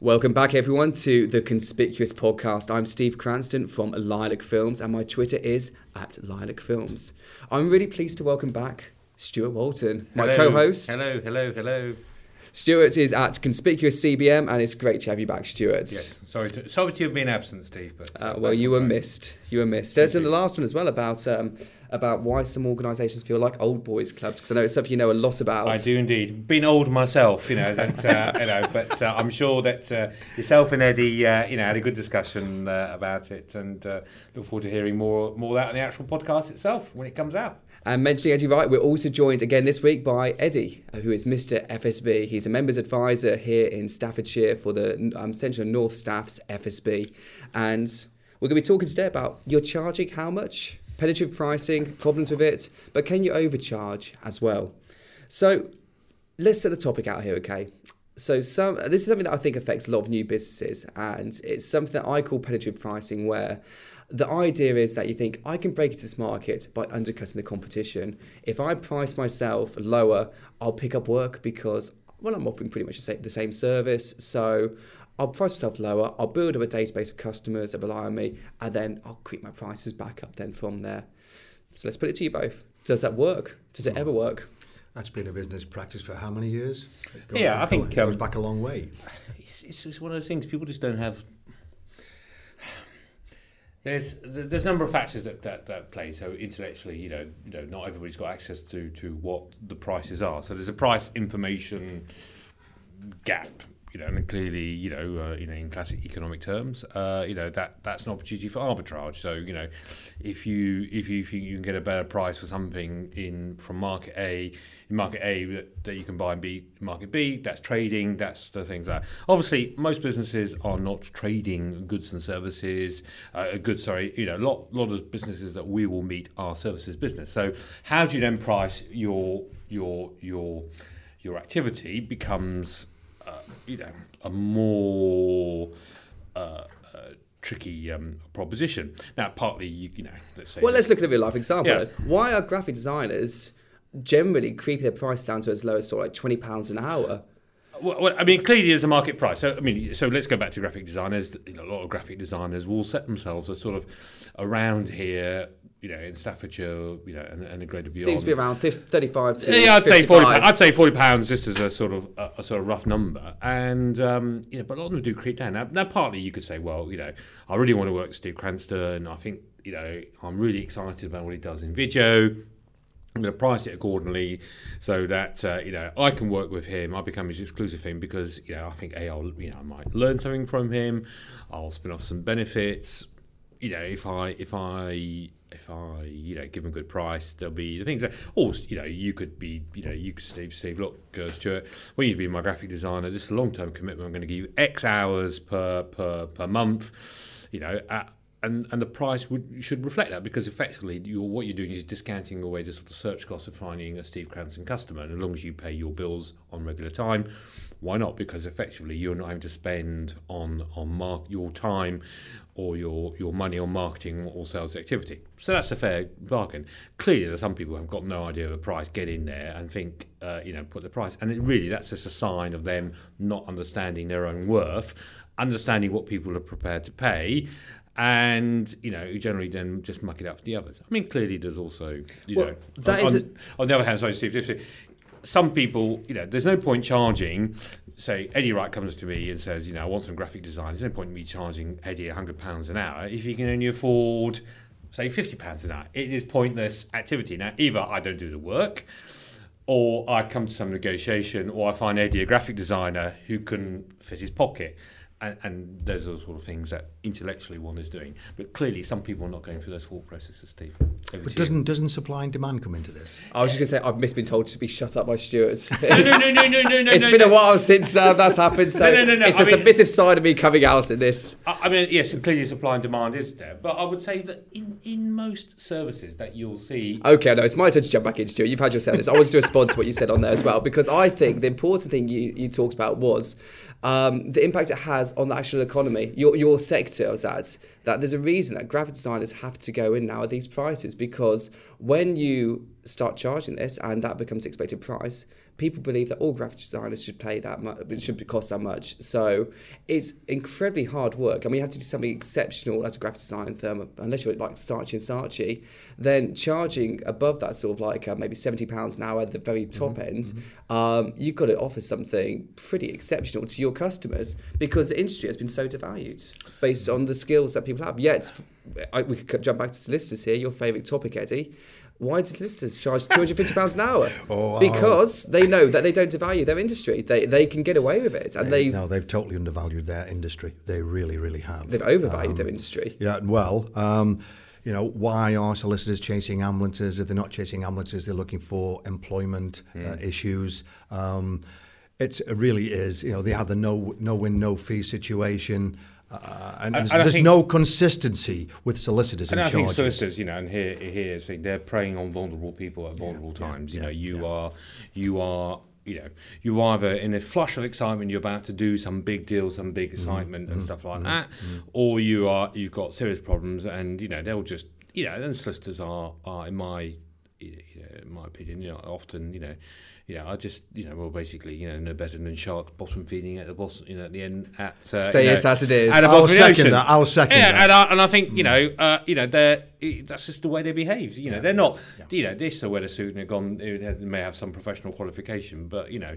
Welcome back, everyone, to the Conspicuous Podcast. I'm Steve Cranston from Lilac Films, and my Twitter is at Lilac Films. I'm really pleased to welcome back Stuart Walton, my Hello. co-host. Hello, hello, hello. Stuart is at Conspicuous CBM, and it's great to have you back, Stuart. Yes, sorry to, sorry to have been absent, Steve. But Uh, uh, well, you were missed. You were missed. There's in the last one as well about um, about why some organisations feel like old boys clubs because I know it's something you know a lot about. I do indeed. Been old myself, you know. That uh, you know, but uh, I'm sure that uh, yourself and Eddie, uh, you know, had a good discussion uh, about it, and uh, look forward to hearing more more of that on the actual podcast itself when it comes out. And mentioning Eddie Wright, we're also joined again this week by Eddie, who is Mr. FSB. He's a members advisor here in Staffordshire for the um, Central North Staff's FSB. And we're going to be talking today about you're charging how much, penetrative pricing, problems with it, but can you overcharge as well? So let's set the topic out here, okay? So some this is something that I think affects a lot of new businesses, and it's something that I call penetrative pricing, where the idea is that you think I can break into this market by undercutting the competition. If I price myself lower, I'll pick up work because well, I'm offering pretty much the same, service. So I'll price myself lower. I'll build up a database of customers that rely on me, and then I'll creep my prices back up. Then from there. So let's put it to you both. Does that work? Does it ever work? That's been a business practice for how many years? Yeah, I think, it goes um, back a long way. It's, it's, it's one of those things people just don't have. There's there's a number of factors that, that, that play. So intellectually, you know, you know, not everybody's got access to to what the prices are. So there's a price information gap. You know, and clearly, you know, uh, you know, in classic economic terms, uh, you know that that's an opportunity for arbitrage. So, you know, if you if you think you can get a better price for something in from market A, in market A that, that you can buy in B market B, that's trading. That's the things that obviously most businesses are not trading goods and services. Uh, goods, sorry, you know, a lot lot of businesses that we will meet are services business. So, how do you then price your your your your activity becomes uh, you know a more uh, uh, tricky um, proposition. Now, partly you, you know, let's say. Well, let's look at a real life example. Yeah. Why are graphic designers generally creeping their price down to as low as sort of like twenty pounds an hour? Well, well, I mean, clearly there's a market price. So, I mean, so let's go back to graphic designers. You know, a lot of graphic designers will set themselves as sort of around here, you know, in Staffordshire, you know, and, and the greater beyond. Seems to be around 50, 35 to Yeah, I'd say 40, I'd say 40 pounds just as a sort of a, a sort of rough number. And um, you know, but a lot of them do creep down. Now, now, partly you could say, well, you know, I really want to work with Steve Cranston. I think you know, I'm really excited about what he does in video. I'm going to price it accordingly so that uh, you know I can work with him. I become his exclusive thing because you know I think a I'll you know I might learn something from him. I'll spin off some benefits. You know if I if I if I you know give them a good price, there'll be the things that or you know you could be you know you could Steve Steve look uh, Stuart, well you'd be my graphic designer. This is a long term commitment. I'm going to give you X hours per per per month. You know. At, and and the price would should reflect that because effectively you're, what you're doing is discounting away the sort of search cost of finding a Steve Cranston customer. And as long as you pay your bills on regular time, why not? Because effectively you're not having to spend on on mark your time or your your money on marketing or sales activity. So that's a fair bargain. Clearly, there's some people who have got no idea of the price, get in there and think, uh, you know, put the price. And it really, that's just a sign of them not understanding their own worth, understanding what people are prepared to pay, and you know, who generally then just muck it up for the others. I mean, clearly, there's also, you Well, know, that on, is on, on the other hand, sorry, Steve, some people, you know, there's no point charging. Say Eddie Wright comes to me and says, you know, I want some graphic design. There's no point in me charging Eddie hundred pounds an hour if you can only afford, say, fifty pounds an hour. It is pointless activity. Now, either I don't do the work, or I come to some negotiation, or I find Eddie a graphic designer who can fit his pocket. And, and those are the sort of things that intellectually one is doing. But clearly, some people are not going through those thought processes, Steve. Over But doesn't doesn't supply and demand come into this? I was just going to say, I've missed being told to be shut up by Stuart. No, no, no, no, no, no, no. it's no, been no. a while since uh, that's happened, so No, no, no, no, it's I a mean- submissive side of me coming out in this. I I mean, yes, clearly supply and demand is there, but I would say that in, in most services that you'll see, Okay, no, it's my turn to jump back in, Stuart. You've had your say on this. I wanted to respond to what you said on there as well, because I think the important thing you, you talked about was um, the impact it has on the actual economy, your, your sector, was that, that there's a reason that graphic designers have to go in now at these prices, because when you start charging this and that becomes expected price, people believe that all graphic designers should pay that much, it should cost that much. So it's incredibly hard work. I mean, you have to do something exceptional as a graphic design firm, unless you're like Saatchi and Saatchi, then charging above that sort of like uh, maybe £70 an hour at the very top mm-hmm. end, mm-hmm. Um, you've got to offer something pretty exceptional to your customers because the industry has been so devalued based on the skills that people have. Yet, I, we could jump back to solicitors here, your favourite topic, Eddie why do solicitors charge two hundred fifty pounds an hour? oh, because they know that they don't devalue their industry. They they can get away with it, and they no, they've totally undervalued their industry. They really, really have. They've overvalued um, their industry. Yeah, well. Um, you know, why are solicitors chasing ambulances? If they're not chasing ambulances, they're looking for employment mm. uh, hmm. issues. Um, it really is. You know, they have the no no win no fee situation. Uh, and, and, there's, think, no consistency with solicitors and I charges. think solicitors, you know, and here, here, so they're preying on vulnerable people at vulnerable yeah, times. Yeah, you know, you yeah. are, you are, you know, you either in a flush of excitement, you're about to do some big deal, some big mm-hmm. excitement mm, and mm, stuff like mm, that, or you are, you've got serious problems, and you know, they'll just, you know, and solicitors are, are in my, you know, in my opinion, you know, often, you know yeah, I just you know well basically you know no better than sharks bottom feeding at the bottom you know at the end at uh, say it as it is. At I'll second that. I'll second yeah, that. And I, and I think you mm. know uh, you know they're that's just the way they behave. You know yeah. they're not yeah. you know this or wear a suit and they're gone. They may have some professional qualification, but you know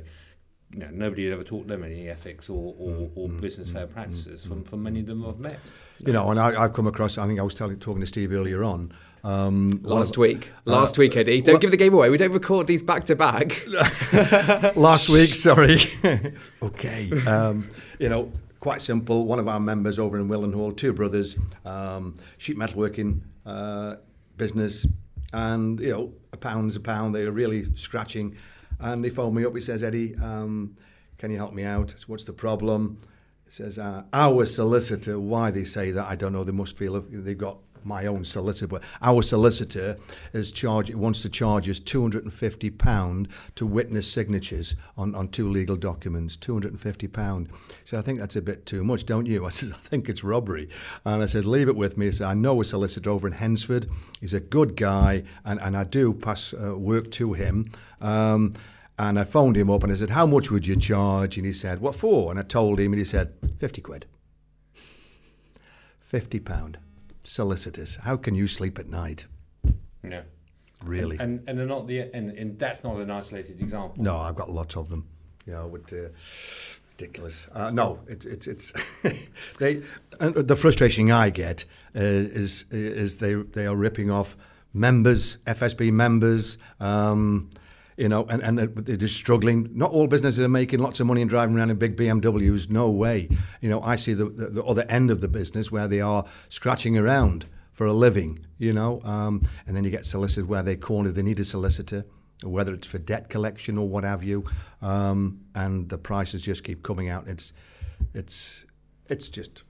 you know, nobody had ever taught them any ethics or, or, mm, or mm, business fair practices from, from many of them I've met. You know, and I, have come across, I think I was telling, talking to Steve earlier on, um, last week, uh, last week, Eddie. Don't give the game away. We don't record these back to back. Last week, sorry. okay, um, you know, quite simple. One of our members over in Willenhall, two brothers, um, sheet metalworking uh, business, and you know, a pound's a pound. They were really scratching, and they phoned me up. He says, Eddie, um, can you help me out? Said, What's the problem? He says, uh, our solicitor. Why they say that, I don't know. They must feel they've got my own solicitor, but our solicitor is charge wants to charge us two hundred and fifty pound to witness signatures on, on two legal documents. Two hundred and fifty pound. So I think that's a bit too much, don't you? I said I think it's robbery, and I said leave it with me. I said I know a solicitor over in Hednesford. He's a good guy, and, and I do pass uh, work to him. Um, and I phoned him up and I said, How much would you charge? And he said, What for? And I told him, and he said, 50 quid. 50 pound solicitors. How can you sleep at night? Yeah. Really. And, and, and they're not the and, and that's not an isolated example. No, I've got lots of them. Yeah, would uh, ridiculous. Uh, no, it, it, it's they. the frustration I get uh, is is they they are ripping off members, FSB members. Um, you know, and, and they're just struggling. Not all businesses are making lots of money and driving around in big BMWs. No way. You know, I see the, the, the other end of the business where they are scratching around for a living, you know, um, and then you get solicitors where they corner, they need a solicitor, whether it's for debt collection or what have you, um, and the prices just keep coming out. It's, it's, it's just,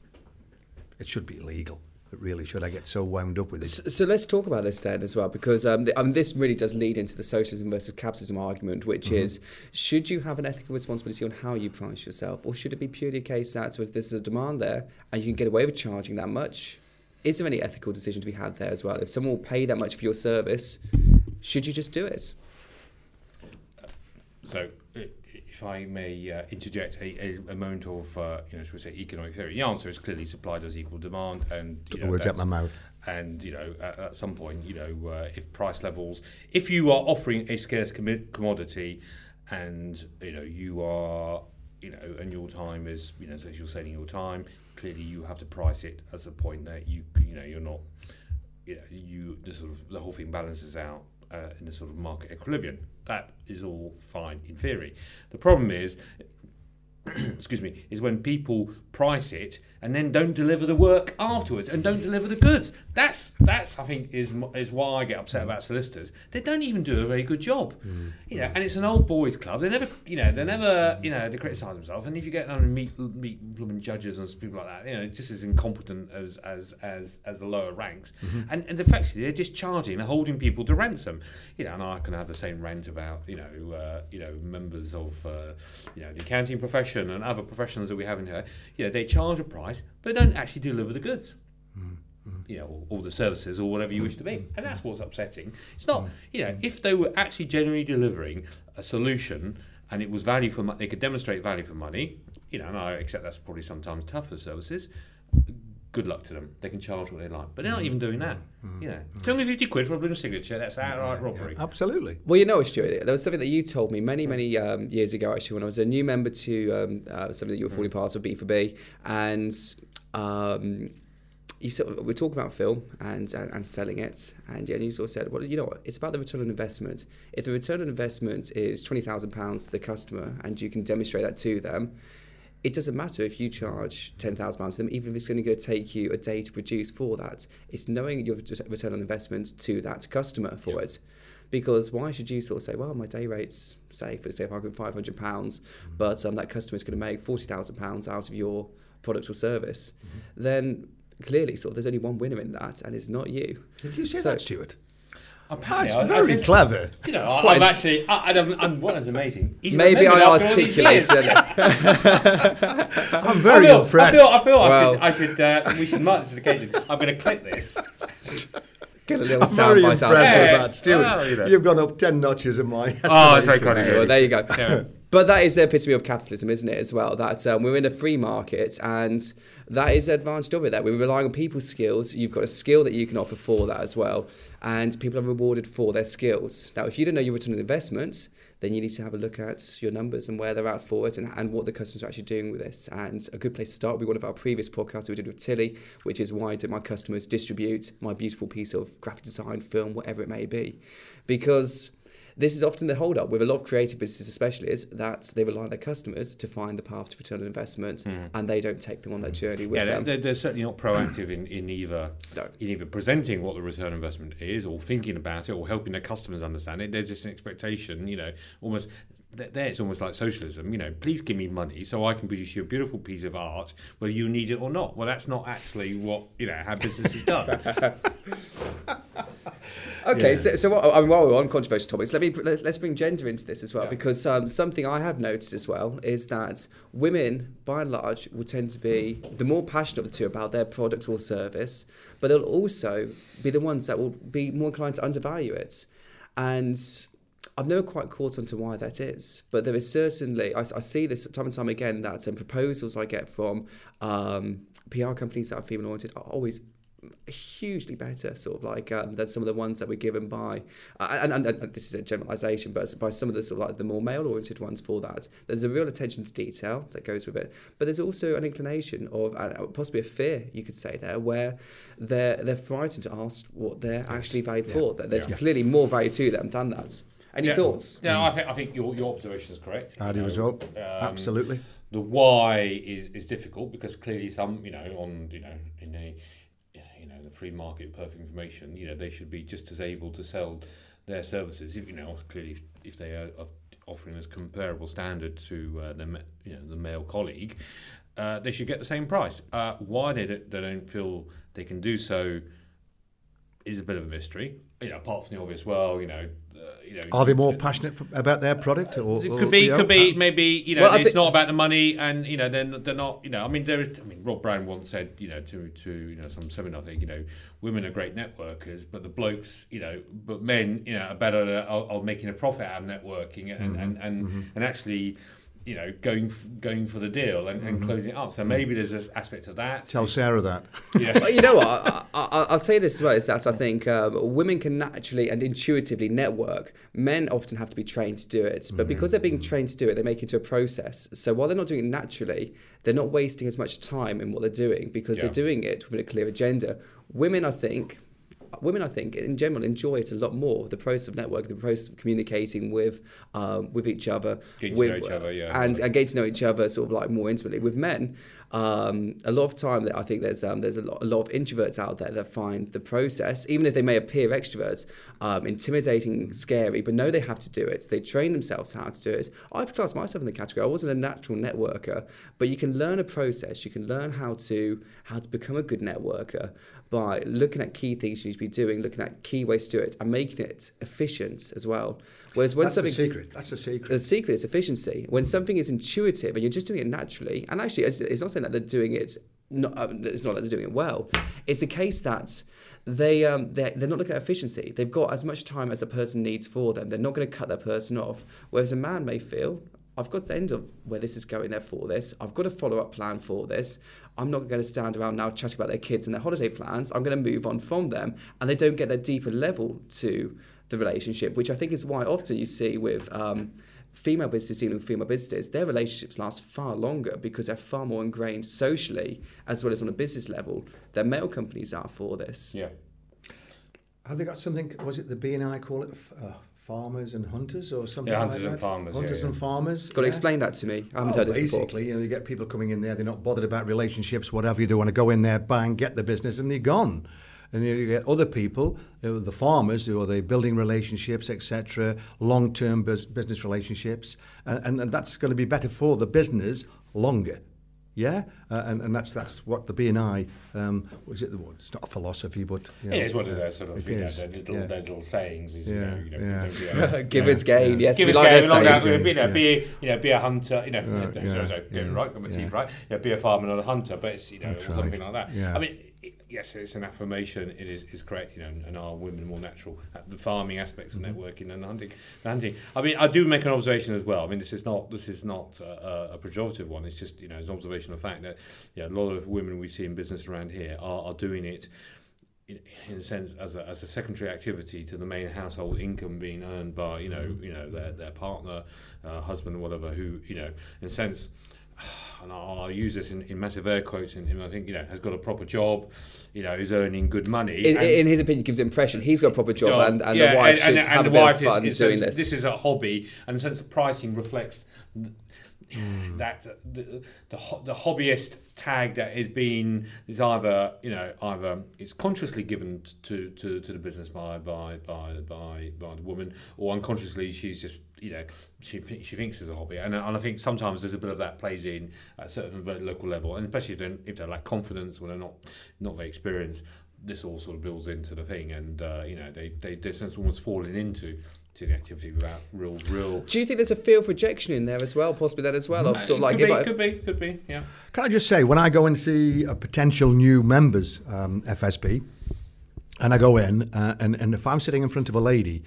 it should be illegal. It really should. I get so wound up with it. So, so let's talk about this then as well, because um, the, um, this really does lead into the socialism versus capitalism argument, which mm-hmm. is should you have an ethical responsibility on how you price yourself, or should it be purely a case that so if there's a demand there and you can get away with charging that much, is there any ethical decision to be had there as well? If someone will pay that much for your service, should you just do it? So if I may uh, interject a, a, a, moment of, uh, you know, should we say economic theory, the answer is clearly supply does equal demand, and you know, words out my mouth. And you know, at, at some point, you know, uh, if price levels, if you are offering a scarce com- commodity, and you know, you are, you know, and your time is, you know, as you're selling your time, clearly you have to price it as a point that you, you know, you're not, you know, you the sort of the whole thing balances out uh, in the sort of market equilibrium. That is all fine in theory. The problem is, excuse me, is when people price it and then don't deliver the work afterwards and don't deliver the goods. That's that's I think is is why I get upset about solicitors. They don't even do a very good job. Mm. You know, and it's an old boys club. They never, you know, they never, you know, they criticise themselves. And if you get down and meet meet judges and people like that, you know, just as incompetent as as as as the lower ranks. Mm-hmm. And and effectively they're just charging and holding people to ransom. You know, and I can have the same rant about you know uh, you know members of uh, you know the accounting profession and other professions that we have in here. You know, they charge a price price, but don't actually deliver the goods. Mm-hmm. You know, or, the services, or whatever you wish to be, hmm, and that's hmm. what's upsetting. It's not, you know, if they were actually genuinely delivering a solution and it was value for money, they could demonstrate value for money, you know, and I accept that's probably sometimes tough for services. Good luck to them. They can charge what they like, but they're not even doing that. You know, 250 quid for a blue signature, that's outright robbery. Absolutely. Well, you know, Stuart, there was something that you told me many, many um, years ago, actually, when I was a new member to um, uh, something that you were fully part of, B4B, and um, you sort of, we talk about film and, and, and selling it, and yeah, you sort of said, well, you know what, it's about the return on investment. If the return on investment is £20,000 to the customer and you can demonstrate that to them, it doesn't matter if you charge £10,000 to them, even if it's going to take you a day to produce for that. It's knowing your return on investment to that customer for it. Because why should you sort of say, well, my day rate's, say, for say if I give £500, pounds, but um, that customer is going to make £40,000 out of your product or service, then clearly sort of there's only one winner in that, and it's not you. Did you say So- that, Stuart? Apparently, That's I- I very think- clever. You know, It's I, quite I'm s- actually, I, I'm, I'm, what is amazing. He's Maybe I after all these years. articulated it. I'm very I feel, impressed. I feel, I, feel Well- I should, I should uh, we should mark this occasion. I'm going to clip this. Get a little I'm very soundbite impressed out with of that, Stuart. Well, you know. You've gone up 10 notches in my Oh, it's very kind of Yeah, well, there you go. Yeah. But that is the epitome of capitalism, isn't it, as well? That um, we're in a free market and that is the advantage of it, that we're relying on people's skills. You've got a skill that you can offer for that as well. And people are rewarded for their skills. Now, if you don't know your return on investment, then you need to have a look at your numbers and where they're at for it and, and what the customers are actually doing with this. And a good place to start will be one of our previous podcasts we did with Tilly, which is why do my customers distribute my beautiful piece of graphic design, film, whatever it may be. Because this is often the hold up with a lot of creative businesses, especially, is that they rely on their customers to find the path to return on investment mm-hmm. and they don't take them on that journey with Yeah, them. they're, they're certainly not proactive in, in either No. in either presenting what the return on investment is, or thinking about it, or helping their customers understand it. There's just an expectation, you know, almost. Th- There, it's almost like socialism. You know, please give me money so I can produce you a beautiful piece of art, whether you need it or not. Well, that's not actually what you know how business is done. Okay, Yeah. so, so what, I mean, while we're on controversial topics, let me let, let's bring gender into this as well, Yeah. because um, something I have noticed as well is that women, by and large, will tend to be the more passionate of the two about their product or service, but they'll also be the ones that will be more inclined to undervalue it, and I've never quite caught on to why that is, but there is certainly I, I see this time and time again that um, proposals I get from um, PR companies that are female oriented are always hugely better, sort of like um, than some of the ones that were given by, uh, and, and, and this is a generalisation, but by some of the sort of like the more male-oriented ones for that. There's a real attention to detail that goes with it, but there's also an inclination of uh, possibly a fear, you could say there, where they're they're frightened to ask what they're actually valued Yeah. for. That there's Yeah. clearly more value to them than that. Any yeah. thoughts? Yeah, I think I think your, your observation is correct. I do as well. um, Absolutely. The why is, is difficult because clearly some you know on you know in a you know the free market perfect information you know they should be just as able to sell their services if you know clearly if, if they are offering as comparable standard to uh, their you know the male colleague uh, they should get the same price uh, why they, don't- they don't feel they can do so is a bit of a mystery you know apart from the obvious well you know uh, you know Are they more passionate about their product? Or, it or- could be, you know, could be, uh, maybe you know, Well, it's thi- not about the money, and you know, they're, they're not, you know, I mean, there is, I mean, Rob Brown once said, you know, to to you know some seminar thing, you know, women are great networkers, but the blokes, you know, but men, you know, are better at, are, are making a profit out of networking and Mm-hmm. and and, and actually. You know, going going for the deal and, Mm-hmm. and closing it up. So maybe there's this aspect of that. Tell Sarah that. Yeah. Well, you know what? I, I, I'll tell you this as well: is that I think um, women can naturally and intuitively network. Men often have to be trained to do it, but because they're being trained to do it, they make it into a process. So while they're not doing it naturally, they're not wasting as much time in what they're doing because Yeah. they're doing it with a clear agenda. Women, I think. Women, I think, in general, enjoy it a lot more. The process of networking, the process of communicating with um, with each other, Getting to with, know each other, yeah. and, and getting to know each other sort of like more intimately. With men, um, a lot of time that I think there's um, there's a lot, a lot of introverts out there that find the process, even if they may appear extroverts, um, intimidating, scary, but know they have to do it. They train themselves how to do it. I class myself in the category. I wasn't a natural networker, but you can learn a process. You can learn how to how to become a good networker by looking at key things you need to be doing, looking at key ways to do it, and making it efficient as well. Whereas when That's something's secret. That's a secret. the secret is efficiency. When something is intuitive and you're just doing it naturally, and actually, it's, it's not saying that they're doing it not, uh, it's not that they're doing it well. It's a case that they um, they're, they're not looking at efficiency. They've got as much time as a person needs for them. They're not going to cut that person off. Whereas a man may feel, I've got the end of where this is going there for this. I've got a follow up plan for this. I'm not going to stand around now chatting about their kids and their holiday plans. I'm going to move on from them. And they don't get that deeper level to the relationship, which I think is why often you see with um, female businesses dealing with female businesses, their relationships last far longer because they're far more ingrained socially as well as on a business level than male companies are for this. Yeah. Have they got something? Was it the BNI call it? Uh, farmers and hunters or something Yeah, like hunters that? and farmers, Hunters yeah. and farmers. Got to yeah. explain that to me. I haven't Oh, heard this before. basically, you know, you get people coming in there, they're not bothered about relationships, whatever you do, want to go in there, bang, get the business, and they're gone. And you get other people, the farmers, who are they building relationships, etc., long-term business relationships, and, and, and that's going to be better for the business longer. Yeah, uh, and, and that's that's what the BNI um, was it? The, well, it's not a philosophy, but you know, it is one uh, of those sort of it you know, their little yeah. their little sayings. Is, yeah, you know, you know, yeah. Be, uh, give yeah. us gain, yeah. yes, give us like gain. Like that, you know, yeah. be you know be a hunter, you know, uh, no, yeah. sorry, sorry, yeah. right, got my yeah. teeth right. Yeah, be a farmer, not a hunter, but it's you know something like that. Yeah. I mean yes, it's an affirmation. It is, is correct. You know, and are women more natural at the farming aspects of Mm-hmm. networking and hunting? Hunting. I mean, I do make an observation as well. I mean, this is not this is not a, a pejorative one. It's just you know, it's an observation of fact that yeah, a lot of women we see in business around here are, are doing it in, in a sense as a, as a secondary activity to the main household income being earned by you know you know their, their partner uh, husband whatever who you know in a sense and I'll, I'll use this in, in massive air quotes and, and I think you know has got a proper job you know is earning good money In, and- in his opinion, gives the impression he's got a proper job, and, and Yeah, the wife and- should and- have and a the bit wife of is- fun is- doing is- this. This is a hobby, and in sense, the pricing reflects Hmm. that the, the the hobbyist tag that is being is either you know either it's consciously given to, to, to the business by by by by by the woman, or unconsciously she's just you know she she thinks it's a hobby, and, and I think sometimes there's a bit of that plays in at a certain local level, and especially if they if they lack confidence or they're not not very experienced this all sort of builds into the thing, and uh, you know they they sense almost falling into to the activity without real real. Do you think there's a fear of rejection in there as well? Possibly that as well. Of sort of like could, be, I, could be, could be, yeah. Can I just say, when I go and see a potential new members um, FSB, and I go in, uh, and, and if I'm sitting in front of a lady,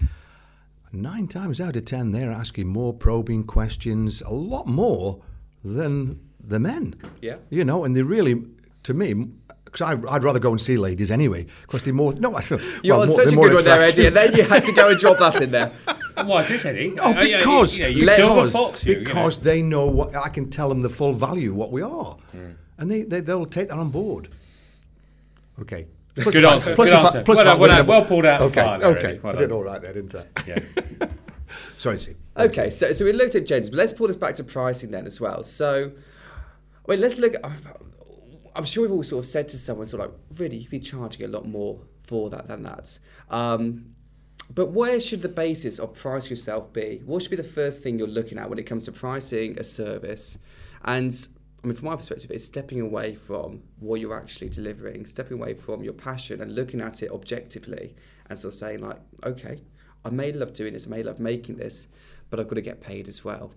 nine times out of ten, they're asking more probing questions, a lot more than the men. Yeah. You know, and they really, to me, because I'd rather go and see ladies anyway, because they're more. No, You're well, on more, such they're a good one there, Eddie, and then you had to go and drop that in there. Why is this, Eddie? Oh, Uh, yeah, because you, you, Let's- because, you, you know. they know what I can tell them the full value of what we are, and they, they they'll take that on board. Okay. Plus Good answer, plus good the fa- answer. plus Well the fact well we're done, the- well pulled out of the Okay, there, okay. Eddie. Well I did all right there, didn't I? Yeah. Sorry, Steve. Okay, so so we looked at James, but let's pull this back to pricing then as well. So, wait, let's look. At, I'm sure we've all sort of said to someone, sort of like, really, you could be charging a lot more for that than that. Um, but where should the basis of price yourself be? What should be the first thing you're looking at when it comes to pricing a service? And I mean, from my perspective, it's stepping away from what you're actually delivering, stepping away from your passion and looking at it objectively and sort of saying, like, okay, I may love doing this, I may love making this, but I've got to get paid as well.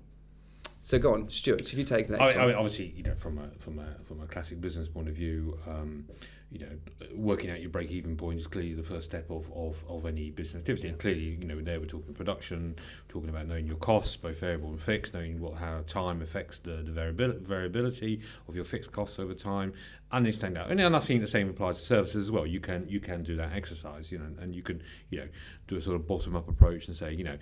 So go on, Stuart, if you take the I next mean, I mean, obviously, you know, from a from a from a classic business point of view, um, you know, working out your break-even point is clearly the first step of, of, of any business activity. And clearly, you know, there we're talking production, talking about knowing your costs, both variable and fixed, knowing what how time affects the, the variability, variability of your fixed costs over time, and understand that. And, and I think the same applies to services as well. You can you can do that exercise, you know, and you can you know do a sort of bottom-up approach and say, you know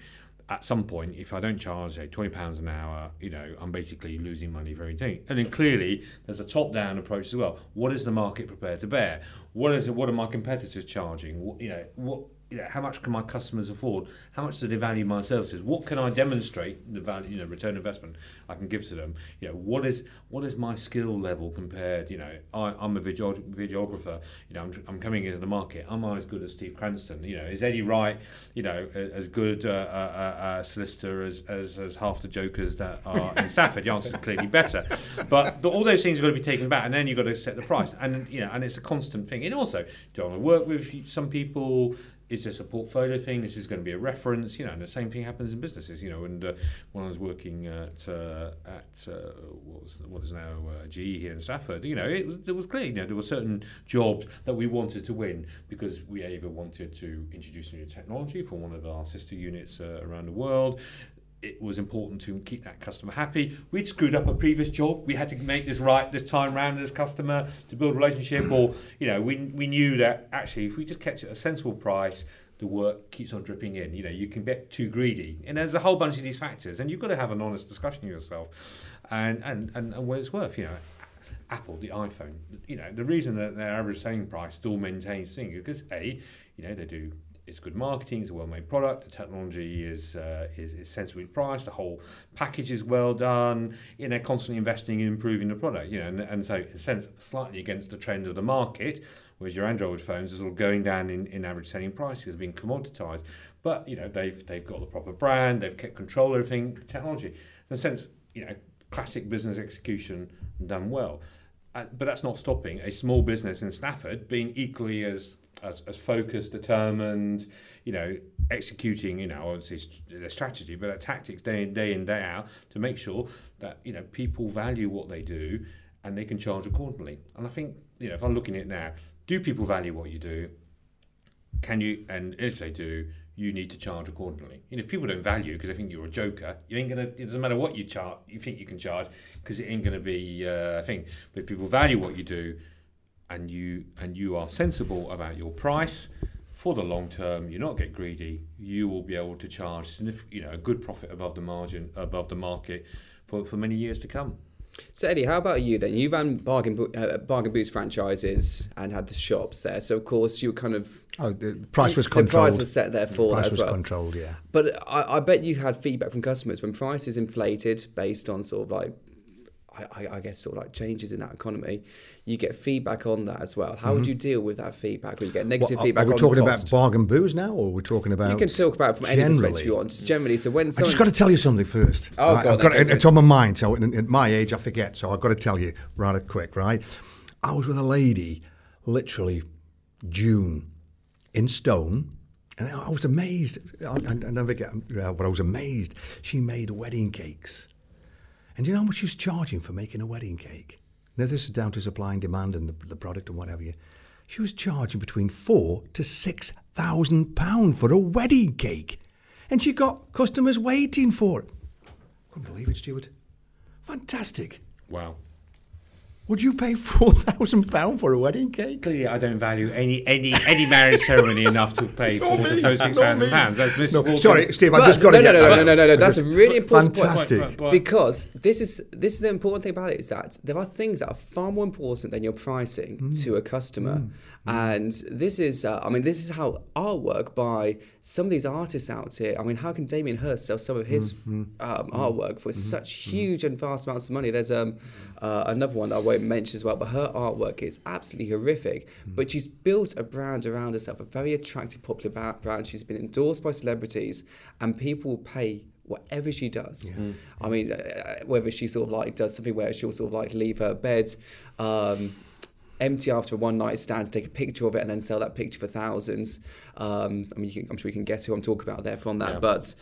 at some point, if I don't charge say twenty pounds an hour, you know, I'm basically losing money very thing. And then clearly, there's a top-down approach as well. What is the market prepared to bear? What is it? What are my competitors charging? What, you know, what you know, how much can my customers afford? How much do they value my services? What can I demonstrate the value, you know, return investment I can give to them? You know, what is what is my skill level compared? You know, I, I'm a video, videographer. You know, I'm, I'm coming into the market. Am I as good as Steve Cranston? You know, is Eddie Wright, you know, as good uh, a, a, a solicitor as, as as half the jokers that are in Stafford? The answer is clearly better. But but all those things have got to be taken back, and then you've got to set the price. And you know, and it's a constant thing. And also, do I want to work with some people? is this a portfolio thing? This is going to be a reference, you know. And the same thing happens in businesses, you know. And uh, when I was working at uh, at uh, what was what is now uh, GE here in Stafford, you know, it was it was clear, you know, there were certain jobs that we wanted to win because we either wanted to introduce new technology for one of our sister units uh, around the world, it was important to keep that customer happy. We'd screwed up a previous job. We had to make this right this time round as customer to build a relationship. Or, you know, we, we knew that actually if we just kept it at a sensible price, the work keeps on dripping in. You know, you can get too greedy. And there's a whole bunch of these factors. And you've got to have an honest discussion with yourself and, and, and, and what it's worth. You know, Apple, the iPhone, you know, the reason that their average selling price still maintains thing because A, you know, they do it's good marketing, it's a well-made product, the technology is, uh, is, is sensibly priced, the whole package is well done, you know, they're constantly investing in improving the product, you know, and, and so in a sense, slightly against the trend of the market, whereas your Android phones are sort of going down in, in average selling prices, being commoditized. But, you know, they've, they've got the proper brand, they've kept control of everything, technology. In a sense, you know, classic business execution done well. Uh, but that's not stopping a small business in Stafford being equally as as, as focused, determined, you know, executing, you know, obviously their strategy, but tactics day in, day in, day out to make sure that, you know, people value what they do and they can charge accordingly. And I think, you know, if I'm looking at it now, do people value what you do? Can you, and if they do, you need to charge accordingly. And if people don't value because they think you're a joker, you ain't gonna. It doesn't matter what you charge, you think you can charge because it ain't gonna be uh, a thing. But people value what you do, and you and you are sensible about your price for the long term, you not get greedy, you will be able to charge you know a good profit above the margin above the market for, for many years to come. So Eddie, how about you then? You ran bargain uh, bargain booze franchises and had the shops there. So of course you were kind of oh the price was controlled. The price was set there for the price that as was well. controlled, yeah. But I, I bet you had feedback from customers when prices inflated based on sort of like I, I, guess sort of like changes in that economy, you get feedback on that as well. How mm-hmm. would you deal with that feedback? When you get negative well, feedback? Are we talking about bargain booze now, or we're we talking about? You can talk about it from generally. any perspective you want. Generally, so when someone... I just got to tell you something first. Oh, right? God, got, it, it's on my mind. So at my age, I forget. So I've got to tell you rather quick, right? I was with a lady, literally June, in Stone. And I was amazed. I, I, I never get, but I was amazed. She made wedding cakes and do you know how much she's charging for making a wedding cake? Now, this is down to supply and demand and the, the product and whatever. You, she was charging between four to six thousand pound for a wedding cake, and she got customers waiting for it. Couldn't believe it, Stuart. Fantastic. Wow. Would you pay four thousand pound for a wedding cake? Clearly, I don't value any any any marriage ceremony enough to pay four to six thousand pounds. That's Mr. No, sorry, Steve. I've just got no, to no, get no, that no, no, no, no, That's a really important fantastic. point. Fantastic. Because this is this is the important thing about it is that there are things that are far more important than your pricing mm. to a customer. Mm. And this is, uh, I mean, this is how artwork by some of these artists out here. I mean, how can Damien Hirst sell some of his mm-hmm. um, artwork for mm-hmm. such huge and vast amounts of money? There's um, uh, another one that I won't mention as well, but her artwork is absolutely horrific. Mm. But she's built a brand around herself, a very attractive, popular brand. She's been endorsed by celebrities, and people will pay whatever she does. Yeah. Mm. I mean, uh, whether she sort of like does something where she'll sort of like leave her bed. Um, empty after a one night stand to take a picture of it and then sell that picture for thousands. Um, I mean, can, I'm sure you can guess who I'm talking about there from that, yeah. but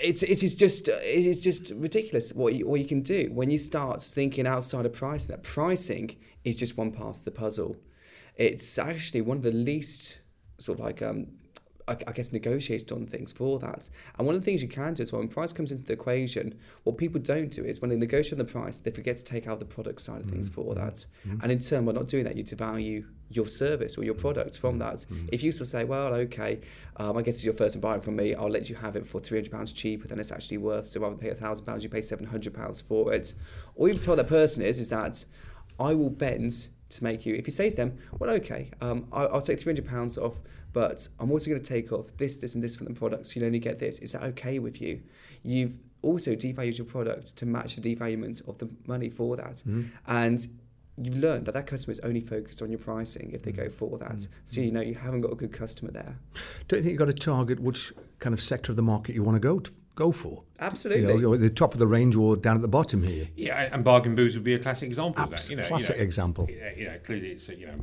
it's it is just it is just ridiculous what you, what you can do when you start thinking outside of pricing. That pricing is just one part of the puzzle. It's actually one of the least sort of like um, I, I guess, negotiated on things for that. And one of the things you can do is when price comes into the equation, what people don't do is when they negotiate the price, they forget to take out the product side of mm-hmm. things for that. Mm-hmm. And in turn, by not doing that, you devalue your service or your product from that. Mm-hmm. If you sort of say, well, okay, um, I guess it's your first buying from me, I'll let you have it for £300 cheaper than it's actually worth. So rather than pay £1,000, you pay £700 for it. All you've told that person is, is that I will bend to make you. If you say to them, well, okay, um, I'll, I'll take £300 off but I'm also going to take off this, this, and this from the products. So you'll only get this. Is that okay with you? You've also devalued your product to match the devaluement of the money for that. Mm-hmm. And you've learned that that customer is only focused on your pricing if they go for that. Mm-hmm. So you know you haven't got a good customer there. Don't you think you've got to target which kind of sector of the market you want to go to? Go for absolutely. You know, at the top of the range or down at the bottom here. Yeah, and bargain booze would be a classic example Abs- of that. You know, classic you know, example. Yeah, you know, clearly it's you know,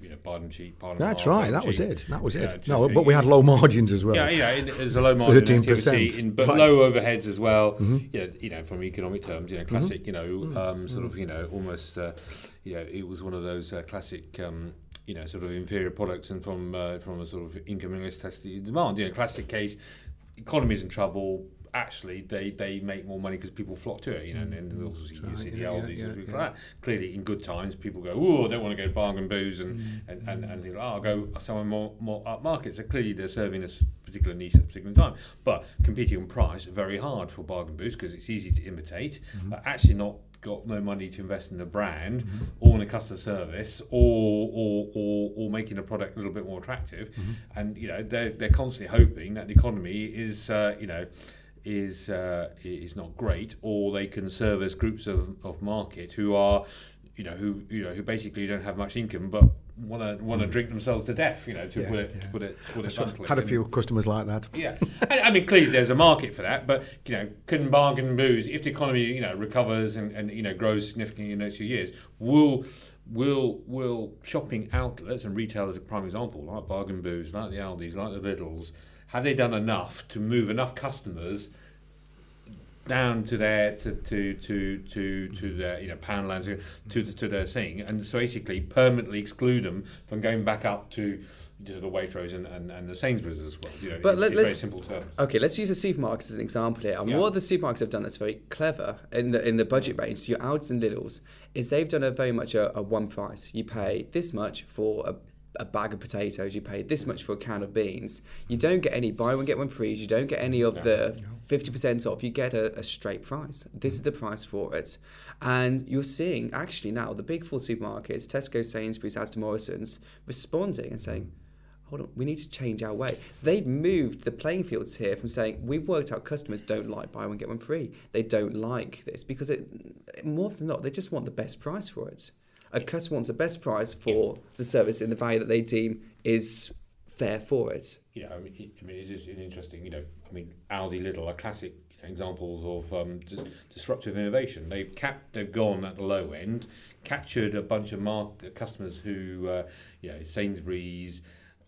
you know, bottom cheek, bottom That's half, right. That cheek. was it. That was yeah, it. No, but we had low margins as well. Yeah, yeah. It, there's a low margin 13%. activity, in, but right. low overheads as well. Mm-hmm. You, know, you know, from economic terms, you know, classic, mm-hmm. you know, mm-hmm. um, mm-hmm. sort mm-hmm. of, you know, almost, uh, you know, it was one of those uh, classic. Um, you know, sort of inferior products and from uh, from a sort of income and elasticity demand. You know, classic case, economy's in trouble, Actually, they, they make more money because people flock to it. You know, and then also you see the yeah, yeah, yeah, and things yeah. like that. Clearly, in good times, people go, "Oh, I don't want to go to bargain booze," and mm, mm. and, and, and things like, oh, I'll go somewhere more more upmarket. So clearly, they're serving this particular niche at a particular time. But competing on price, very hard for bargain booze because it's easy to imitate. Mm-hmm. But actually, not got no money to invest in the brand mm-hmm. or in a customer service or, or or or making the product a little bit more attractive. Mm-hmm. And you know, they're they're constantly hoping that the economy is uh, you know is uh, is not great, or they can serve as groups of, of market who are, you know, who you know who basically don't have much income, but want to want to drink themselves to death. You know, to Yeah, put it yeah. to put it put it bluntly. had a And- few customers like that. yeah, I, I mean clearly there's a market for that, but you know, can bargain booze if the economy you know recovers and, and you know grows significantly in the next few years? Will will will shopping outlets and retailers, a prime example, like bargain booze, like the Aldi's, like the Lidl's, have they done enough to move enough customers? down to their to to to to, to their you know Poundlands to to their thing, and so basically permanently exclude them from going back up to to the Waitrose and, and, and the Sainsbury's as well. You know, But in, let- in very let's- simple terms. Okay, let's use the supermarkets as an example here. And Yeah. what the supermarkets have done that's very clever in the in the budget range, so your Aldi's and Lidl's, is they've done a very much a, a one price. You pay this much for a, a bag of potatoes, you pay this much for a can of beans. You don't get any buy one get one free. You don't get any of the fifty percent off. You get a, a straight price. This is the price for it. And you're seeing actually now the big four supermarkets, Tesco, Sainsbury's, Asda Morrison's, responding and saying hmm. hold on, we need to change our way. So they've moved the playing fields here from saying we've worked out customers don't like buy one get one free. They don't like this because it more often than not they just want the best price for it. A customer wants the best price for the service in the value that they deem is fair for it. you know, I mean, it- I mean, it is just an interesting, you know, I mean, Aldi, Lidl are classic examples of um, dis- disruptive innovation. They've cap- they've gone at the low end, captured a bunch of mark- customers who, uh, you know, Sainsbury's,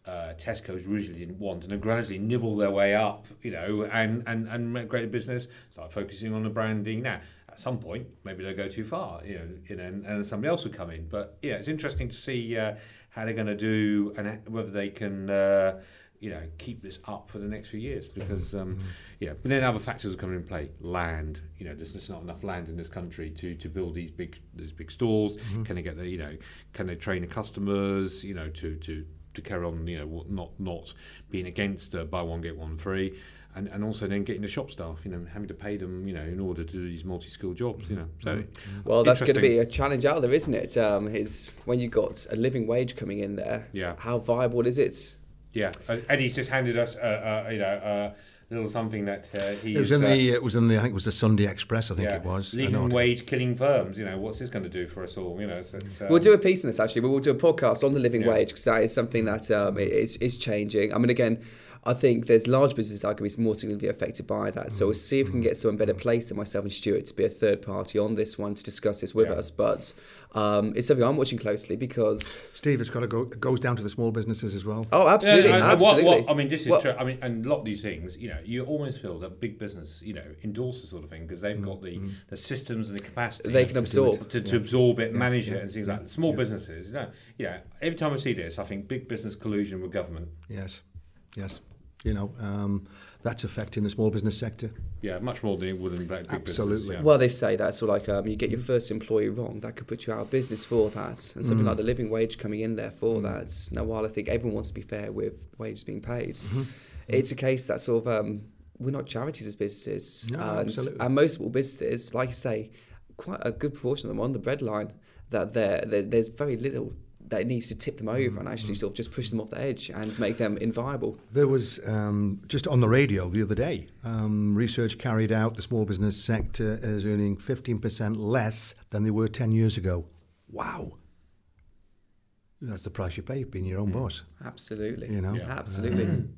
uh, Tesco's originally didn't want, and have gradually nibbled their way up, you know, and and and make great business. Start focusing on the branding now. At some point, maybe they'll go too far, you know, you know and, and somebody else will come in. But yeah, it's interesting to see uh, how they're going to do and whether they can. Uh, you know, keep this up for the next few years because, um, yeah. But then other factors are coming in play. Land, you know, there's just not enough land in this country to, to build these big these big stores. Can they get the, you know, can they train the customers, you know, to to to carry on, you know, not not being against uh, buy one get one free, and and also then getting the shop staff, you know, having to pay them, you know, in order to do these multi-skill jobs, you know. So, Well, that's going to be a challenge out there, isn't it? Um, is when you got a living wage coming in there. Yeah. How viable is it? Yeah, uh, Eddie's just handed us, uh, uh, you know, uh, a little something that uh, he It was is, in uh, the. It was in the. I think it was the Sunday Express. I think it was. Leaving An wage killing firms. You know, what's this going to do for us all? You know, so um, We'll do a piece on this actually. We'll do a podcast on the living Yeah. wage because that is something that um, is, is changing. I mean, again, I think there's large businesses that are going to be more significantly affected by that. So we'll mm. see if we can get mm. someone better placed than myself and Stuart to be a third party on this one to discuss this with Yeah. us. But um, it's something I'm watching closely because Steve, it's got to go. It goes down to the small businesses as well. oh, absolutely, Yeah, and- and absolutely. What, what, I mean, this is Well- true. I mean, and a lot of these things, you know, you almost feel that big business, you know, endorses the sort of thing because they've mm. got the, the systems and the capacity They can to- absorb. to, to absorb it, manage yeah, it, and things yeah, like that. Small yeah. businesses, you know, yeah. Every time I see this, I think big business collusion with government. Yes, yes. You know, um, that's affecting the small business sector. Yeah, much more than it would in big business. Absolutely. Yeah. Well, they say that sort of like um, you get your first employee wrong, that could put you out of business for that, and Mm. something like the living wage coming in there for that. Now, while I think everyone wants to be fair with wages being paid, Mm-hmm. it's a case that sort of um, we're not charities as businesses, No, and, absolutely. and most small businesses, like you say, quite a good proportion of them on the breadline that there there- there's very little that it needs to tip them over and Mm-hmm. actually sort of just push them off the edge and make them inviable. There was um, just on the radio the other day um, research carried out. The small business sector is earning 15% less than they were 10 years ago. Wow. That's the price you pay being your own boss. Absolutely, You know? Yeah. absolutely.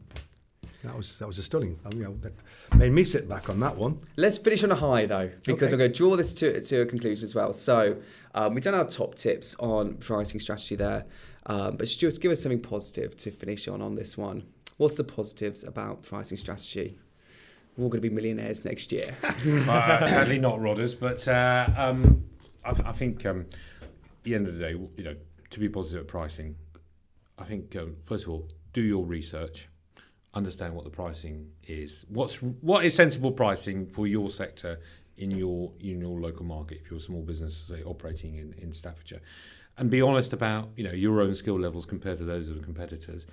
that was that was a stunning. You know, that made me sit back on that one. Let's finish on a high though, because Okay. I'm going to draw this to, to a conclusion as well. So um, we've done our top tips on pricing strategy there, um, but Stuart, give us something positive to finish on on this one. What's the positives about pricing strategy? We're all going to be millionaires next year. uh, sadly not Rodders, but uh, um, I, th- I think um, at the end of the day, you know, to be positive at pricing, I think um, first of all, do your research, understand what the pricing is. What's what is sensible pricing for your sector in your in your local market if you're a small business say operating in, in Staffordshire, and be honest about you know your own skill levels compared to those of the competitors.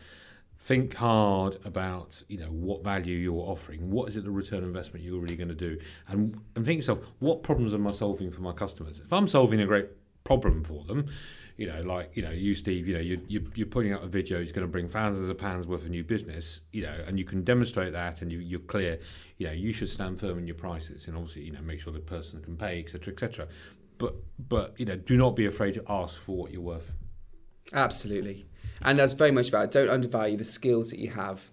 Think hard about you know what value you're offering. What is it the return investment you're really going to do? And and think yourself what problems am i solving for my customers? If i'm solving a great problem for them you know like you know you steve you know you, you, you're putting out a video that's going to bring thousands of pounds worth of new business you know and you can demonstrate that and you, you're clear you know you should stand firm in your prices and obviously you know make sure the person can pay etc etc but but you know do not be afraid to ask for what you're worth Absolutely. And that's very much about it. don't undervalue the skills that you have.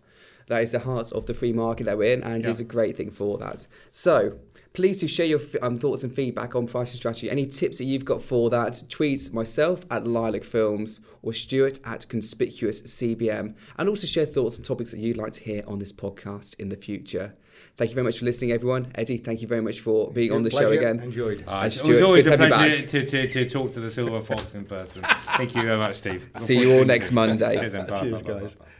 That is the heart of the free market that we're in, and Yeah. is a great thing for that. So, please do share your um, thoughts and feedback on pricing strategy. Any tips that you've got for that, tweet myself at Lilac Films or Stuart at Conspicuous CBM, and also share thoughts and topics that you'd like to hear on this podcast in the future. Thank you very much for listening, everyone. Eddie, thank you very much for being on the show Pleasure. again. Enjoyed. Uh, And it's Stuart, always a to have you pleasure to, to, to talk to the Silver Fox in person. Thank you very much, Steve. See you all next Monday. Cheers, then. Bye, Cheers, bye, bye, guys. bye, bye.